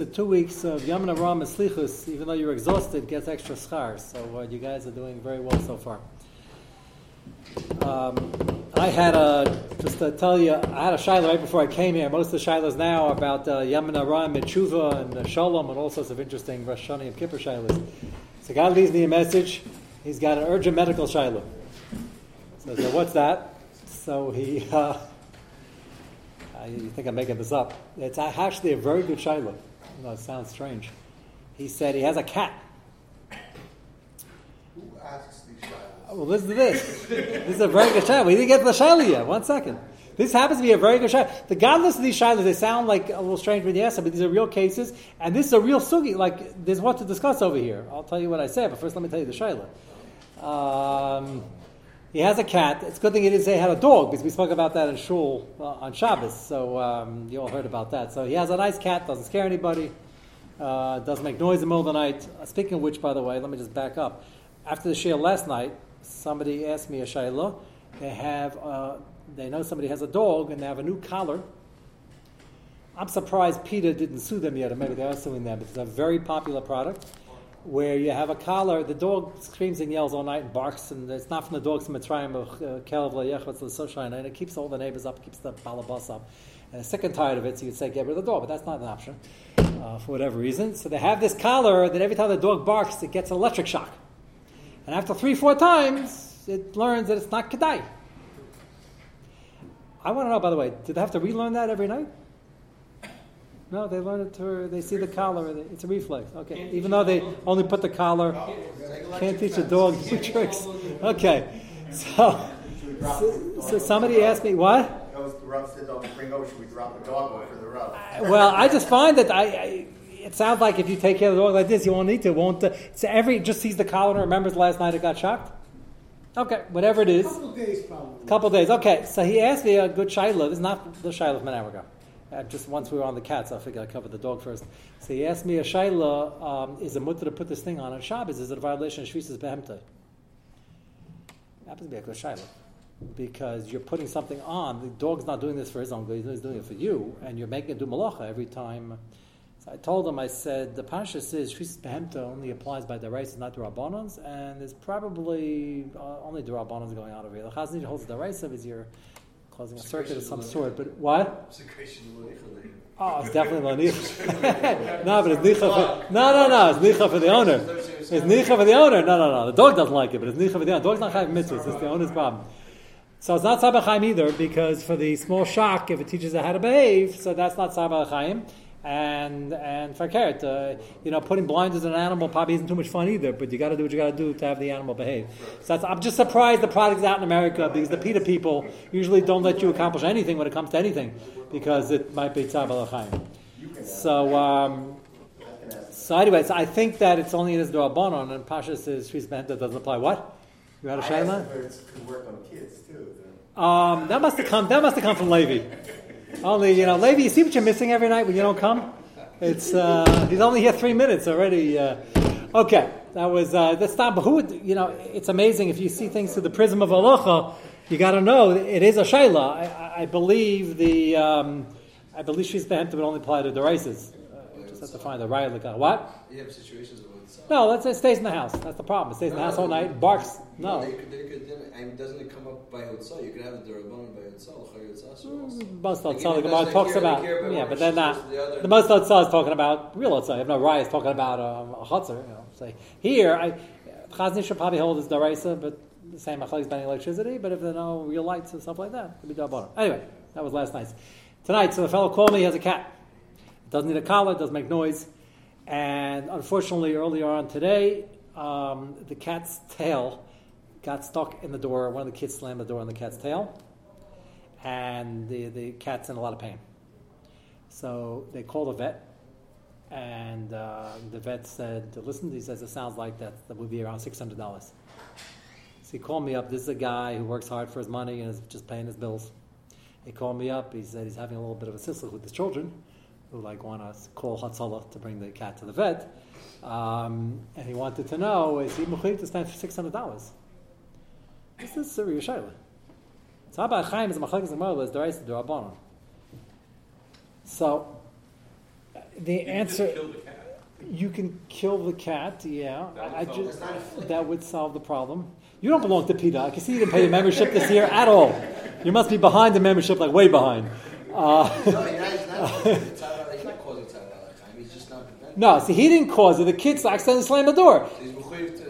The two weeks of Yom Ram Slichus, even though you're exhausted, gets extra schar. So uh, you guys are doing very well so far. Um, I had a, just to tell you, I had a shiloh right before I came here. Most of the shilohs now about uh, Yom Ram and Tshuva and uh, Shalom and all sorts of interesting Rosh Hashanah and Kippur shilohs. So God leaves me a message. He's got an urgent medical shiloh. So said, what's that? So he, uh, I think I'm making this up. It's actually a very good shiloh. It sounds strange. He said he has a cat. Who asks these shilas? Well, listen to this. this is a very good shiloh. We didn't get to the shiloh yet. One second. This happens to be a very good shiloh. The godless of these shilohs, they sound like a little strange when you ask them, but these are real cases. And this is a real sugi. Like, there's what to discuss over here. I'll tell you what I said, but first let me tell you the shiloh. Um, he has a cat. It's a good thing he didn't say he had a dog because we spoke about that in shul uh, on Shabbos. So um, you all heard about that. So he has a nice cat, doesn't scare anybody, uh, doesn't make noise in the middle of the night. Uh, speaking of which, by the way, let me just back up. After the shir last night, somebody asked me a shayla. They have, uh, they know somebody has a dog and they have a new collar. I'm surprised PETA didn't sue them yet, or maybe they are suing them. It's a very popular product where you have a collar, the dog screams and yells all night and barks, and it's not from the dogs Mitzrayim, uh, Kelev La'yechotz and it keeps all the neighbors up, keeps the balabas up. And sick and tired of it, so you'd say get rid of the dog, but that's not an option uh, for whatever reason. So they have this collar that every time the dog barks, it gets an electric shock. And after three, four times, it learns that it's not kedai. I want to know, by the way, did they have to relearn that every night? No, they learn it to. They see the collar. It's a reflex. Okay, even though they only put the collar, can't teach a dog new tricks. Okay, so, so, so somebody asked me what? Goes the Rav said, "Don't bring over. Should we drop the dog off for the Rav?" Well, I just find that I, I. It sounds like if you take care of the dog like this, you won't need to. Won't uh, so every just sees the collar and remembers last night it got shocked. Okay, whatever it is. couple days probably. Couple days. Okay, so he asked me a good shiloh. This is not the shiloh from an hour ago. Uh, just once we were on the cats, I figured I'd cover the dog first. So he asked me a shaila, um, is a mutter to put this thing on on Shabbos? Is it a violation of Shvisas Behemta? It happens to be a good shaila. Because you're putting something on, the dog's not doing this for his own good, he's doing it for you, and you're making it do malacha every time. So I told him, I said, the Pasha says Shvisas Behemta only applies by the rice, not the Rabbanans, and there's probably uh, only the Rabbanans going out over here. The Chazon Ish holds the rice of is your causing a circuit of some sort. But what? Oh, it's definitely nicha. no, but it's nicha for no, no, no. It's nicha for the owner. It's nicha for the owner. No, no, no. The dog doesn't like it, but it's nicha for the owner. The dog's not having mitzvahs. It's the owner's problem. So it's not sabach either because for the small shock, if it teaches it how to behave, so that's not sabach and and fakert, uh, you know, putting blinders on an animal probably isn't too much fun either. But you got to do what you got to do to have the animal behave. So I'm just surprised the product's out in America because the PETA people usually don't let you accomplish anything when it comes to anything because it might be tzar balachayim. So. Um, so, anyways, I think that it's only in his drabanon, and Pasha says Shvis that doesn't apply. What? You had a shayla? asked could work on kids too. Um, that must have come. That must have come from Levi. Only you know, Levi. You see what you're missing every night when you don't come. It's uh, he's only here three minutes already. Uh, okay, that was uh, that's not. But who? would- You know, it's amazing if you see things through the prism of halacha. You got to know it is a shayla. I, I- believe the. Um, I believe she's behemta would only apply to derises. Uh, just have to find the right look. What? You have situations where it's. No, it stays in the house. That's the problem. It stays in the house all night. Barks. No. They could, they could, and doesn't it come up by Yotzah? You could have the Durabanan by Yotzah, L'char Yotzah, so also. Most even the Gemara talks about, like here, but yeah, but then is not. supposed to the. The most Otzah is talking about real. You have no Raya is talking about um, a Chotzer. You know, say here, I, Chazni should probably hold his Daraisa, but the same Achal is banning electricity. But if there are no real lights and stuff like that, it'd be Dabbar. Anyway, that was last night. Tonight, so the fellow called me. He has a cat. It doesn't need a collar. Doesn't make noise. And unfortunately, earlier on today, um, the cat's tail got stuck in the door. One of the kids slammed the door on the cat's tail and the, the cat's in a lot of pain. So they called a vet, and uh, the vet said, "Listen," he says, "It sounds like that that would be around six hundred dollars." So he called me up. This is a guy who works hard for his money and is just paying his bills. He called me up. He said he's having a little bit of a sissle with his children, who like want to call Hatzalah to bring the cat to the vet, um, and he wanted to know is he mechuyev to spend six hundred dollars? This is serious shaila. So Abba Chaim is a machlekes gemara is deraisa derabanan. So The You can just answer, kill the you can kill the cat. Yeah, That would I, I solve just It's not a that would solve the problem. You don't belong to PETA. I can see you didn't pay your membership this year at all. You must be behind the membership, like way behind. Uh, No, he's not, he's not, he's not, he's not causing tzad all the time. He's just not preventing. no, see, he didn't cause it. The kids accidentally slammed the door.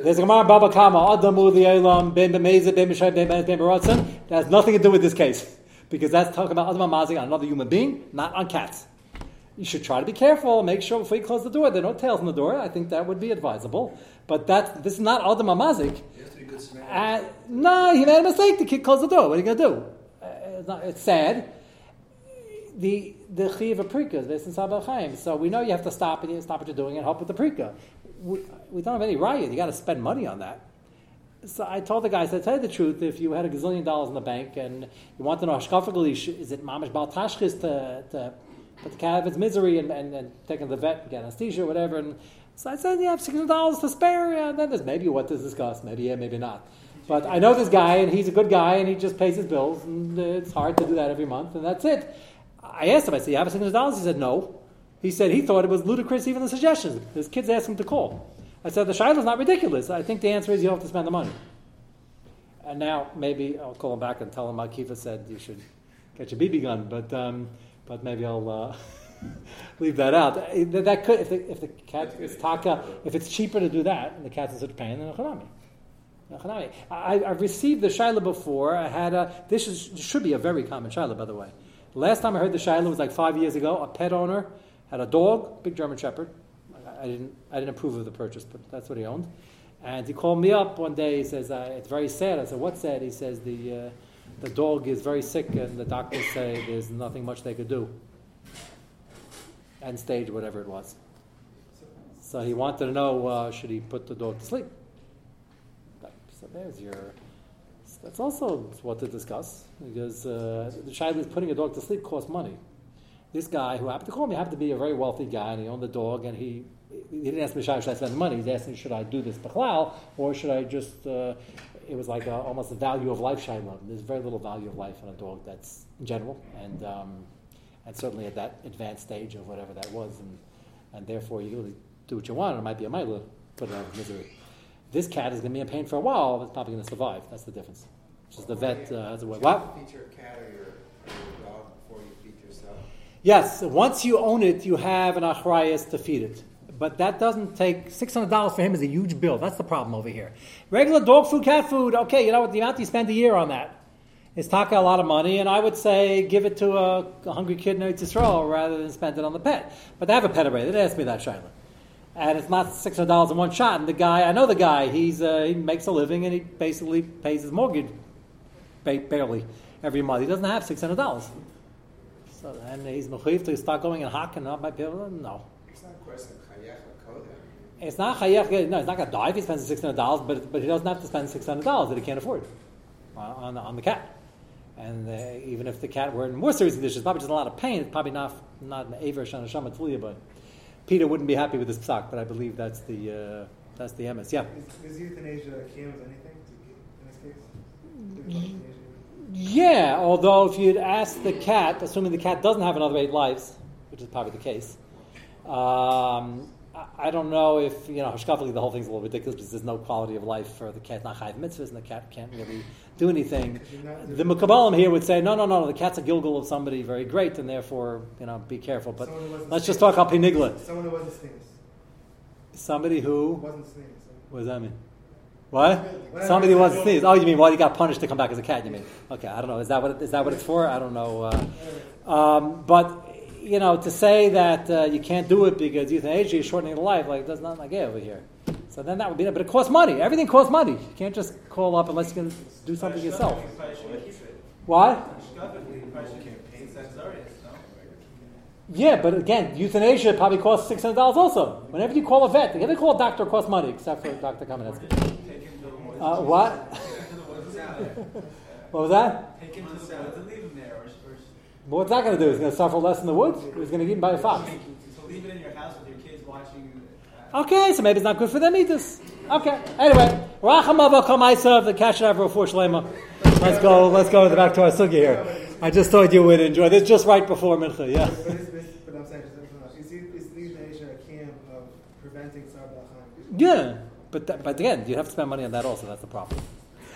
He's mechuyev to. There's a Gemara Baba Kama, Adam Uli Elam, Ben Bemeza, Ben B'Shai, Ben Ben Ben Baratzon. That has nothing to do with this case. Because that's talking about Adam Mazik on another human being, not on cats. You should try to be careful, make sure before you close the door, there are no tails in the door. I think that would be advisable. But that this is not Adam Mazik. You have to be good Samaritan. Uh, no, he made a mistake. The kid closed the door. What are you going to do? Uh, it's, not, it's sad. The the chiv of prika is based in Sabah Chaim. So we know you have to stop and you stop what you're doing and help with the prika. We, don't have any riot. You got to spend money on that. So I told the guy, I said, tell you the truth, if you had a gazillion dollars in the bank and you want to know hashkafagli, is it mamish bal tashchis to, to put the cat out of its misery and, and, and to the vet and get anesthesia or whatever? And so I said, you have six hundred dollars to spare. Yeah, then there's maybe what to discuss. Maybe yeah, maybe not. But I know this guy, and he's a good guy, and he just pays his bills, and uh, it's hard to do that every month, and that's it. I asked him, I said, you have six hundred dollars? He said, no. He said he thought it was ludicrous, even the suggestion. His kids asked him to call. I said, the shiloh is not ridiculous. I think the answer is you don't have to spend the money. And now maybe I'll call him back and tell him Akiva said you should get your BB gun, but um, but maybe I'll uh, leave that out. That, that could if the, if the cat is taka, if it's cheaper to do that and the cat's in such pain, then chanami. Chanami. I, I've received the shaila before. I had a. This is, should be a very common shaila, by the way. Last time I heard the shaila was like five years ago. A pet owner had a dog, big German Shepherd. I, didn't I didn't approve of the purchase, but that's what he owned. And he called me up one day. He says, "It's very sad." I said, "What's sad?" He says, "The uh, the dog is very sick, and the doctors say there's nothing much they could do." End stage, whatever it was. So he wanted to know, uh, should he put the dog to sleep? So there's your. That's also what to discuss because uh, the child is putting a dog to sleep costs money. This guy who happened to call me happened to be a very wealthy guy, and he owned the dog, and he he didn't ask me should I spend the money. He's asking should I do this bichlal or should I just. Uh, it was like a, almost the value of life shiloh. There's very little value of life in a dog that's in general, and um, and certainly at that advanced stage of whatever that was, and and therefore you really do what you want. It might be a mila, put it out of misery. This cat is going to be in pain for a while, but it's probably going to survive. That's the difference. Just the vet uh, has a way. Do you have What? to feed your cat or your, or your dog before you feed yourself? Yes, once you own it, you have an achrayas to feed it. But that doesn't take six hundred dollars for him is a huge bill. That's the problem over here. Regular dog food, cat food. Okay, you know what? The amount you spend a year on that is taka a lot of money, and I would say give it to a, a hungry kid in Eretz Yisrael rather than spend it on the pet. But they have a pet array. They didn't ask me that, Shaila. And it's not six hundred dollars in one shot. And the guy, I know the guy. He's uh, he makes a living, and he basically pays his mortgage ba- barely every month. He doesn't have six hundred dollars. So and he's mechuyev to start going and hawking up my people. No, It's not a question of chayach or kodah. It's not chayach. No, he's not going to die if he spends six hundred dollars. But but he doesn't have to spend six hundred dollars that he can't afford on on, on the cat. And uh, even if the cat were in more serious conditions, probably just a lot of pain. It's probably not not an aver shana shama tliya, but PETA wouldn't be happy with this psak. But I believe that's the uh, that's the MS. Yeah. Is, is euthanasia akin with anything in this case? Yeah, although if you'd ask the cat, assuming the cat doesn't have another eight lives, which is probably the case, um, I, don't know if, you know, hashkafali, the whole thing's a little ridiculous because there's no quality of life for the cat, not chayiv mitzvahs, and the cat can't really do anything. The Makabalim here would say, no, no, no, the cat's a gilgal of somebody very great, and therefore, you know, be careful. But wasn't let's just sneezing. talk about pinigla. Someone who wasn't sneezing. Somebody who, Wasn't sneezing. what does that mean? What? Whatever. Somebody wants to sneeze. Oh, you mean well, you got punished to come back as a cat? You mean? Okay, I don't know. Is that what it, is that what it's for? I don't know. Uh, um, but you know, to say that uh, you can't do it because euthanasia is shortening the life, like that's not like yeah over here. So then that would be it. But it costs money. Everything costs money. You can't just call up unless you can do something yourself. What? Yeah, but again, euthanasia probably costs six hundred dollars also. Whenever you call a vet, whenever you call a doctor, it costs money, except for Dr. Kamenetsky. Uh, what? what was that? Take him to the and leave him there, or, or what's that going to do? He's going to suffer less in the woods? Or he's going to get eaten by a fox? so leave it in your house with your kids watching. Uh, Okay, so maybe it's not good for them either. Okay, anyway. Rachamava Kamaisa, the Kashav for Shlema. Let's go, let's go back to our sugi here. I just thought you would enjoy this just right before Mincha, yeah. But, it's, it's, but I'm saying, just, is, is, is Chaim of preventing Sar Yeah, but th- but again, you have to spend money on that also. That's the problem.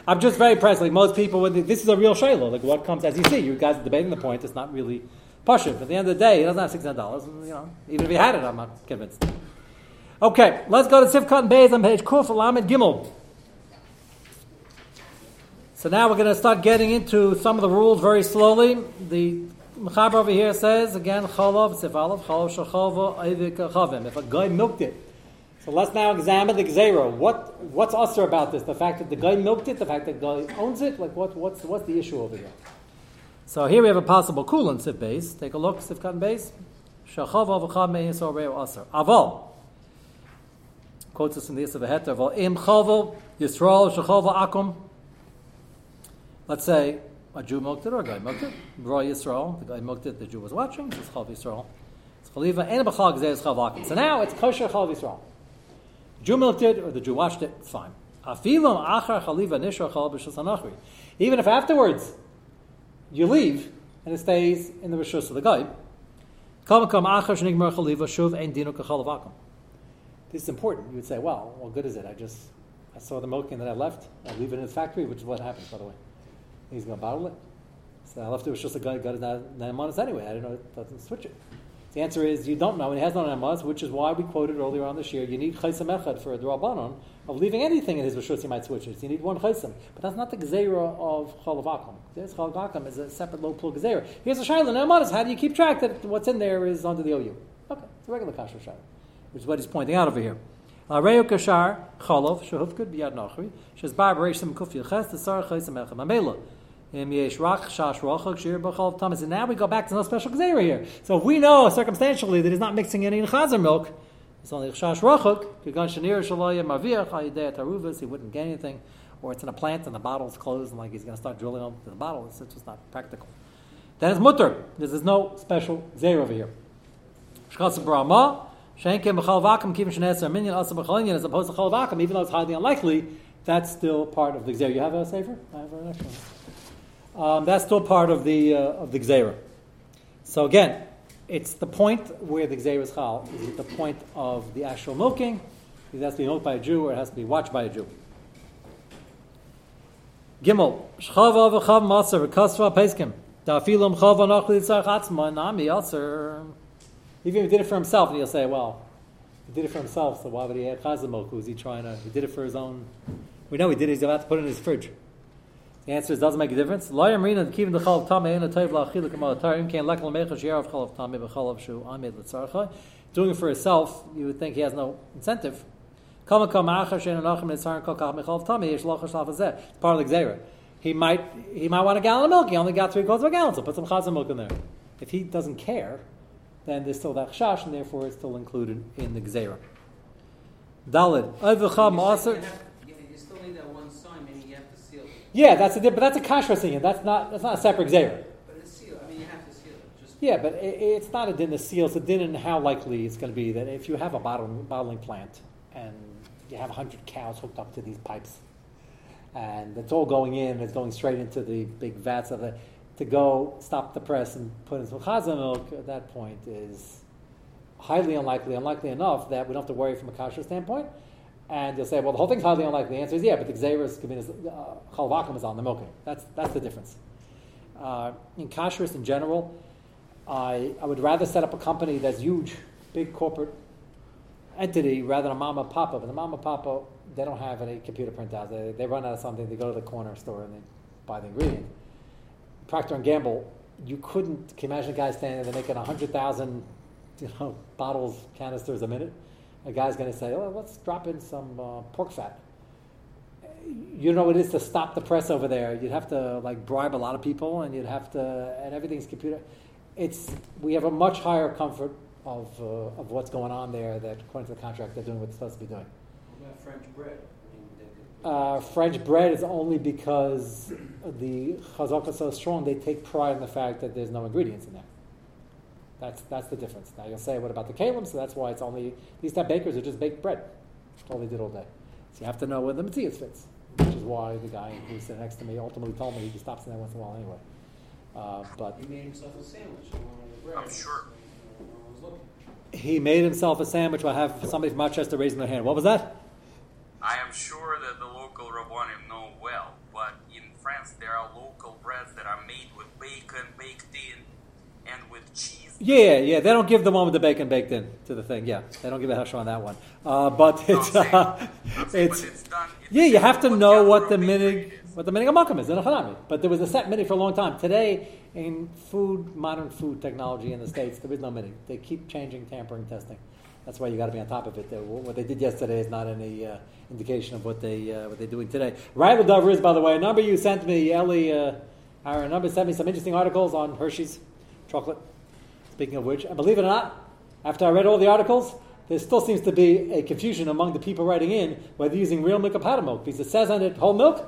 I'm just very impressed. Like most people, when they, this is a real shayla. Like what comes as you see, you guys are debating the point. It's not really. But at the end of the day, he doesn't have six hundred dollars. You know, even if he had it, I'm not convinced. Okay, let's go to Sifkat and Beis on page Kuf Alamed Gimel. So now we're going to start getting into some of the rules very slowly. The Mechaber over here says again, Cholov Sifalov Cholov Shachova Eivik If a guy milked it. So let's now examine the Gzera. What what's usher about this? The fact that the guy milked it, the fact that the guy owns it. Like what what's what's the issue over here? So here we have a possible coolant sif base. Take a look, sif cotton base. Shachova v'chav me'yisor reu aser. Aval. Quotes us in the Yisrael Heter. Aval im chavo Yisrael shachova akum. Let's say a Jew milked it or a guy milked it. Roy Yisrael, the guy milked it, the Jew was watching. Gzeh is chav akum. So now it's kosher chav Yisrael. Jew milked it or the Jew watched it. Fine. Even if afterwards you leave and it stays in the rishus of the guy. This is important. You would say, well, what good is it? I just I saw the milk and then I left. I leave it in the factory, which is what happens, by the way. He's going to bottle it. So I left it was just a guy got his nine months anyway. I didn't know it doesn't switch it. The answer is you don't know, and he has no nine which is why we quoted earlier on this year. You need chaysam echad for a drabanon of leaving anything in his rishus. You might switch it. You need one chaysam, but that's not the gzera of chalav This chalav is a separate low plug gzera. Here's a shaila namanis. How do you keep track that what's in there is under the OU? Okay, it's a regular kasher shaila, which is what he's pointing out over here. Kashar shehufkud biyad echad mamela. And now we go back to no special gzera here. So if we know circumstantially that he's not mixing any in chazer milk, it's only chash rachuk, he wouldn't get anything, or it's in a plant and the bottle's closed and like he's going to start drilling into the bottle. It's just not practical. Then it's mutter. This is no special gzera over here. Shchas brahma. Shenkem b'chal vakum kivin asa b'chalinyan as opposed to chal even though it's highly unlikely, that's still part of the gzera. You have a safer? I have an extra one um, that's still part of the uh, of the gzera. So again, it's the point where the gzera is chal. Is it the point of the actual milking? It has to be milked by a Jew, or it has to be watched by a Jew. Gimel shchava matzah v'kasva peskim chava nachli. Even if he did it for himself, and he'll say, "Well, he did it for himself, so why would he add chazal milk? Who's he trying to? He did it for his own. We know he did it. He's about to put it in his fridge." The answer is doesn't make a difference. Lo yamrina kivin the chalav tamei ena toiv la'achila kamal atarim can lekal mecha shiyarav chalav tamei b'chalav shu amed l'tzarcha. Doing it for himself, you would think he has no incentive. Kama kam achar shein anachim nitzarim kol kach mechalav tamei yesh lochash lafazeh. It's part of the gzera. He might he might want a gallon of milk. He only got three quarters of a gallon, so put some chazan milk in there. If he doesn't care, then there's still that chash, and therefore it's still included in the gzera. Dalid. Yeah, that's a but that's a kashrus thing. That's not that's not a separate gzera. But it's seal. I mean, you have to seal it. Just yeah, but it, it's not a din of seal. It's a din in how likely it's going to be that if you have a bottling, bottling plant and you have hundred cows hooked up to these pipes, and it's all going in, it's going straight into the big vats of it. To go stop the press and put in some chaza milk at that point is highly unlikely, unlikely enough that we don't have to worry from a kasher standpoint. And you'll say, well, the whole thing's highly unlikely. The answer is yeah, but the Xeris uh, Chalvakim is on the milking. That's, that's the difference. Uh, in kashrus in general, I, I would rather set up a company that's huge, big corporate entity rather than a mama papa. But the mama papa, they don't have any computer printouts. They, they run out of something, they go to the corner store and they buy the ingredient. Procter and Gamble, you couldn't. Can you imagine a guy standing there making hundred thousand, know, bottles, canisters a minute? A guy's going to say, "Oh, let's drop in some uh, pork fat." You know what it is to stop the press over there. You'd have to like bribe a lot of people, and you'd have to, and everything's computer. It's we have a much higher comfort of uh, of what's going on there. That according to the contract, they're doing what they're supposed to be doing. What about French bread? Uh, French bread is only because the chazaka is so strong. They take pride in the fact that there's no ingredients in there. That's, that's the difference. Now you'll say, what about the kalim? So that's why it's only, these type bakers are just baked bread. That's all they did all day. So you have to know where the Matthias fits, which is why the guy who's sitting next to me ultimately told me he stops in there once in a while anyway. Uh, but he made himself a sandwich. I'm sure. He made himself a sandwich. We'll have somebody from Rochester raising their hand. What was that? I am sure that the local Rabbanim know well, but in France there are local breads that are made with bacon baked in and with cheese. Yeah, yeah. They don't give the one with the bacon baked in to the thing. Yeah, they don't give a hush on that one. Uh, but No, it's, saying- uh, it's but it's done. It's yeah. You have to know what the minig what the minig amakim is in a chanami. But there was a set minig for a long time. Today, in food, modern food technology in the states, there is no minig. They keep changing, tampering, testing. That's why you got to be on top of it. What they did yesterday is not any uh, indication of what they uh, what they're doing today. Right with Dover is, by the way, a number you sent me, Ellie, uh, our number sent me some interesting articles on Hershey's chocolate. Speaking of which, and believe it or not, after I read all the articles, there still seems to be a confusion among the people writing in whether using real milk or powdered milk because it says on it whole milk,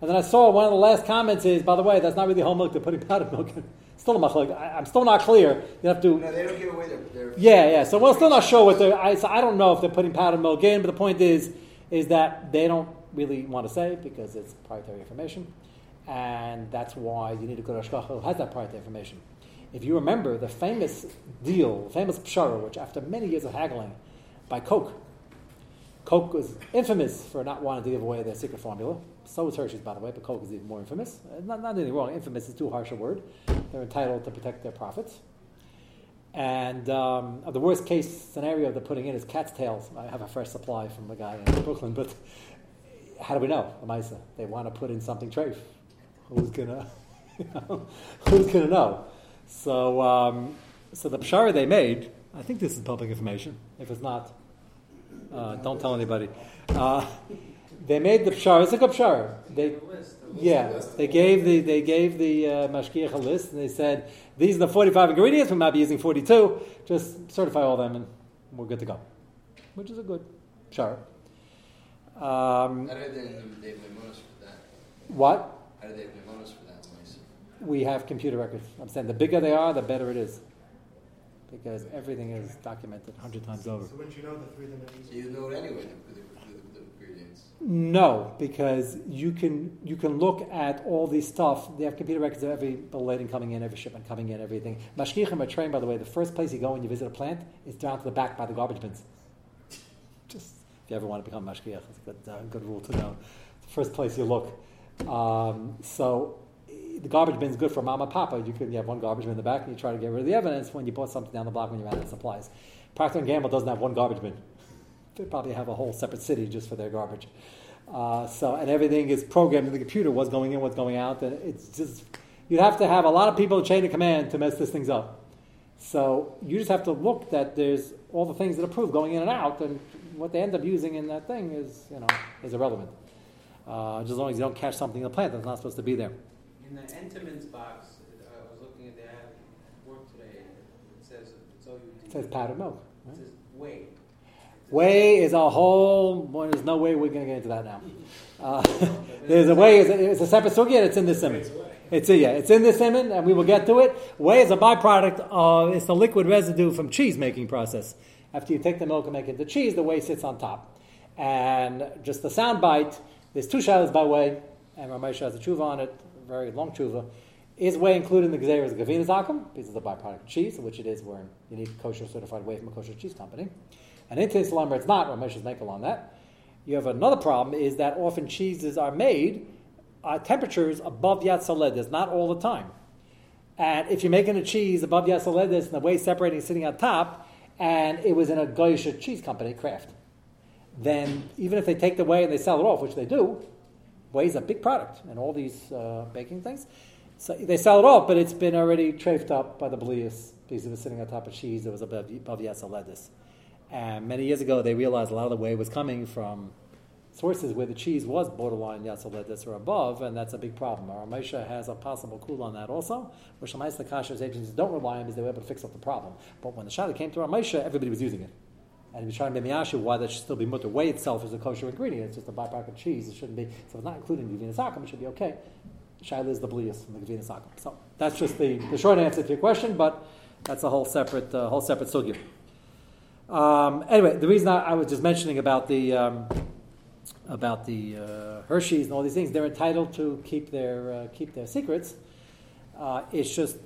and then I saw one of the last comments is, by the way, that's not really whole milk; they're putting powdered milk in. Still a machlik. I- I'm still not clear. You have to. No, they don't give away their. their Yeah, yeah. So we're still not sure what they're. I, so I don't know if they're putting powdered milk in, but the point is, is that they don't really want to say because it's proprietary information, and that's why you need to go to Ashkacha who has that proprietary information. If you remember the famous deal, famous pshara, which after many years of haggling, by Coke. Coke was infamous for not wanting to give away their secret formula. So was Hershey's, by the way, but Coke is even more infamous. Uh, Not, not anything wrong. Infamous is too harsh a word. They're entitled to protect their profits. And um, the worst case scenario they're putting in is cat's tails. I have a fresh supply from the guy in Brooklyn, but how do we know? The They want to put in something trafe. Who's gonna? You know, who's gonna know? So, um, so the pshara they made. I think this is public information. If it's not, uh, don't tell anybody. Uh, they made the pshara. It's a good pshara. They, yeah, they gave the they gave the uh, mashgiach a list, and they said these are the forty-five ingredients. We might be using forty-two. Just certify all them, and we're good to go. Which is a good pshara. Um, How do they, they have mnemonis for that? what we have computer records. I'm saying the bigger they are, the better it is, because everything is documented a hundred times over. So wouldn't you know the three that So you know it anyway, the, the, the, the ingredients. No, because you can you can look at all these stuff. They have computer records of every loading coming in, every shipment coming in, everything. Mashgichim are trained, by the way. The first place you go when you visit a plant is down to the back by the garbage bins. Just if you ever want to become mashgiach, it's a good, uh, good rule to know. The first place you look. Um, so the garbage bin is good for mama papa. You could you have one garbage bin in the back, and you try to get rid of the evidence when you bought something down the block when you ran out of supplies. Procter and Gamble doesn't have one garbage bin. They probably have a whole separate city just for their garbage. Uh, so and everything is programmed in the computer. What's going in, what's going out, and it's just you'd have to have a lot of people chain of command to mess this things up. So you just have to look that there's all the things that are proved going in and out, and what they end up using in that thing is you know is irrelevant. Uh, just as long as you don't catch something in the plant that's not supposed to be there. In the Entenmann's box, uh, I was looking at the ad at work today, it says, it's OUD. It says powdered milk. It says whey. Way is a whole. Well, there's no way we're going to get into that now. Uh, there's a way. It's a, it's a separate sugya. It's in this simon. It's a, yeah. It's in this simon, and we will get to it. Whey is a byproduct of. It's the liquid residue from cheese making process. After you take the milk and make it into cheese, the whey sits on top. And just the sound bite. There's two shadows by way, and Ramesh has a tshuva on it, very long tshuva. Is whey included in the Gzeras Gavina Zakum? Because it's a byproduct of cheese, which it is where you need kosher certified whey from a kosher cheese company. And in Tislam, it's not, Ramesh is on that. You have another problem is that often cheeses are made at temperatures above Yat Soledis, not all the time. And if you're making a cheese above Yat Soledis and the whey separating sitting on top, and it was in a Goyish cheese company, Kraft, then even if they take the whey and they sell it off, which they do, is a big product and all these uh, baking things. So they sell it off, but it's been already trafed up by the blias because it was sitting on top of cheese that was above, above Yat Soledis. And many years ago, they realized a lot of the whey was coming from sources where the cheese was borderline Yatzaledis or above, and that's a big problem. Our Moshe has a possible cool on that also, which Shemais the Kashr's agencies don't rely on because they were able to fix up the problem. But when the Shaila came to Moshe, everybody was using it. And he was trying to be miyashu why that should still be mutter. Whey itself is a kosher ingredient, it's just a byproduct of cheese, it shouldn't be. So it's not included in Gavina Sakum, it should be okay. Shaila is the blias from the Sakum. So that's just the, the short answer to your question, but that's a whole separate, uh, whole separate sugya. Um, anyway, the reason I, I, was just mentioning about the um, about the uh, Hershey's and all these things, they're entitled to keep their uh, keep their secrets. Uh, it's just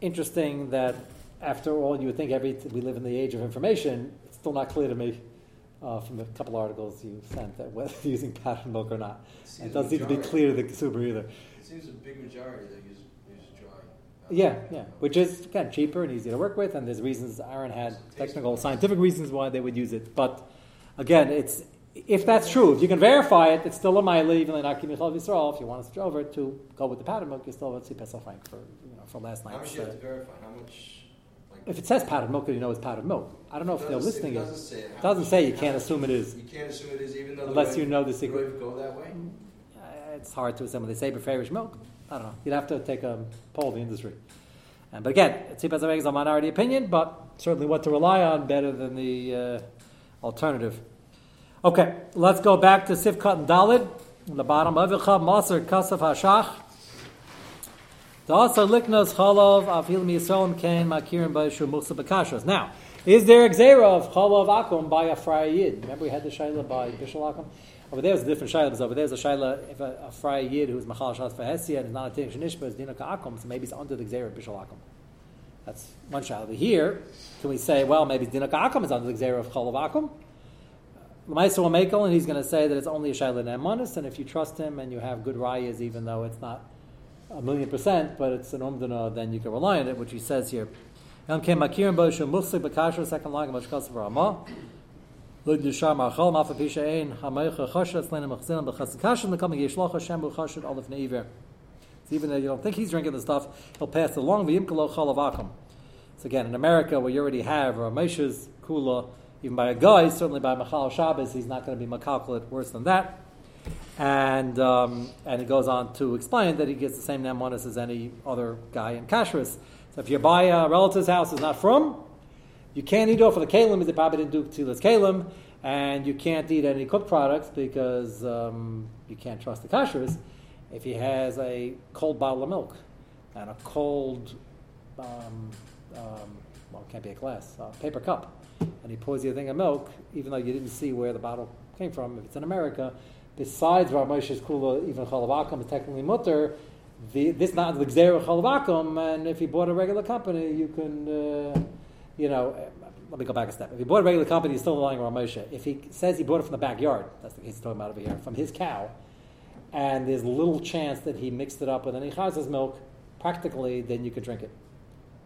interesting that after all, you would think every we live in the age of information. Still not clear to me uh, from the couple articles you sent that whether using pattern milk or not. seems It doesn't seem to be clear to the consumer either. It seems a big majority that use, use dry. Yeah, yeah, which is again cheaper and easier to work with, and there's reasons Aaron had technical, scientific reasons why they would use it. But again, it's if that's true, if you can verify it, it's still a mile, even though not keeping Yisrael. If you want to switch over to go with the pattern milk, you still have to see Pesach Frank for you know for last night. How night's. much you have to verify? How much? If it says powdered milk, then you know it's powdered milk. I don't know if they're listing it doesn't say it. It doesn't say you can't assume it is. You can't assume it is, even though Unless the you know the secret. Roiv go that way. Uh, it's hard to assume. They say beferish milk. I don't know. You'd have to take a poll of the industry. And, but again, Tzipas Aveg is a minority opinion, but certainly what to rely on better than the uh, alternative. Okay, let's go back to Sifkat and Dalid. In the bottom of Avicha, Maser, Kasaf, Hashach. Now, is there a xera of chalov akum by a friar yid? Remember we had the shaila by bishul akum? Over there's a different shaila, because over there's a shaila if a, a friar yid who is machal for hesia and is not a tinsh nishba is dina akum, so maybe it's under the xera of bishul akum. That's one shaila. But here, can we say, well, maybe dina akum is under the xera of chalov akum? Lamaisa will makel, and he's going to say that it's only a shaila nemanis, and if you trust him and you have good rayas, even though it's not a million percent, but it's an umdana, then you can rely on it, which he says here. So even though you don't think he's drinking the stuff, he'll pass it along, v'yim kalo. So again, in America, where you already have Ramesh's kula, even by a guy, certainly by Machal Shabbos, he's not going to be makalkalit worse than that. And um, and he goes on to explain that he gets the same nemanis as any other guy in kashrus. So if you buy a relative's house is not from, you can't eat off of the kalim because they probably didn't do tzilas kalim, and you can't eat any cooked products because um, you can't trust the kashrus. If he has a cold bottle of milk and a cold, um, um, well, it can't be a glass, a paper cup, and he pours you a thing of milk, even though you didn't see where the bottle came from, if it's in America, besides Rav Moshe's kula, even chalavakum is technically mutter. The, this not the gzera chalavakum, and if you bought a regular company, you can, uh, you know. Let me go back a step. If he bought a regular company, he's still relying on Rav Moshe. If he says he bought it from the backyard, that's the case he's talking about over here, from his cow, and there's little chance that he mixed it up with any chaz's milk, practically, then you could drink it.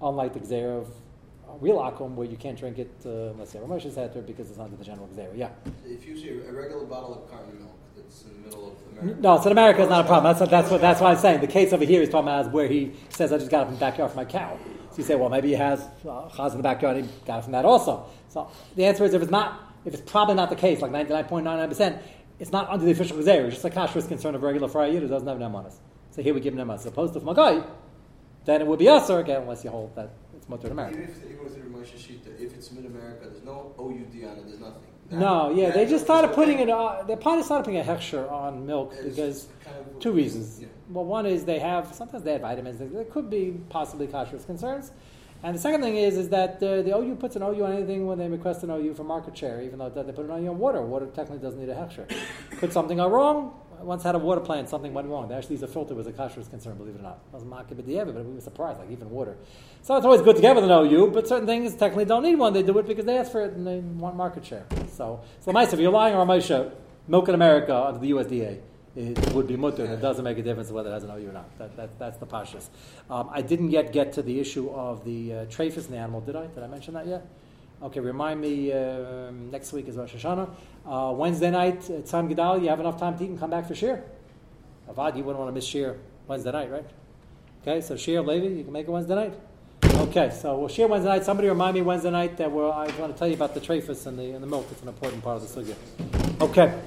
Unlike the gzera of uh, real akum, where you can't drink it uh, unless you have a Moshe's heter because it's under the general gzera. Yeah. If you see a regular bottle of carton milk that's in the middle of America. No, so in America it's not a problem. That's what, that's what that's what I'm saying. The case over here is talking about is where he says, "I just got it from the backyard from my cow." So you say, "Well, maybe he has uh, chaz in the backyard. He got it from that also." So the answer is, if it's not, if it's probably not the case, like 99.99 percent, it's not under the official gazera. It's just like kashrus concern of regular fry yid who doesn't have nemanis. So here we give nemanis. As opposed to from a guy, then it would be usher again, unless you hold that it's mutter in America. Even if even with the Ramosha Shita, if it's mid America, there's no OUD on it. There's nothing. No, yeah, they just started putting it. Uh, they probably started putting a hechsher on milk because two reasons. Well, one is they have sometimes they have vitamins. There could be possibly kashrus concerns, and the second thing is is that uh, the OU puts an OU on anything when they request an OU for market share, even though they put an OU on water. Water technically doesn't need a hechsher. could something go wrong? I once had a water plant, something went wrong. They actually used a filter was a kashrus concern, believe it or not. It wasn't market but but we were surprised, like even water. So it's always good to get with an OU, but certain things technically don't need one. They do it because they ask for it and they want market share. So, so the if you're lying on Ramosha, milk in America under the USDA, it would be mutter, and it doesn't make a difference whether it has an OU or not. That, that, that's the pashas. Um, I didn't yet get to the issue of the uh, in the animal, did I? Did I mention that yet? Okay, remind me um next week is Rosh Hashanah. Uh, Wednesday night, at Sam Gedal, you have enough time to eat and come back for Shir? Avad, you wouldn't want to miss Shir Wednesday night, right? Okay, so Shir, Levi, you can make it Wednesday night? Okay, so we'll share Wednesday night. Somebody remind me Wednesday night that we're, I want to tell you about the traphus and the, and the milk. It's an important part of the sugya. Okay.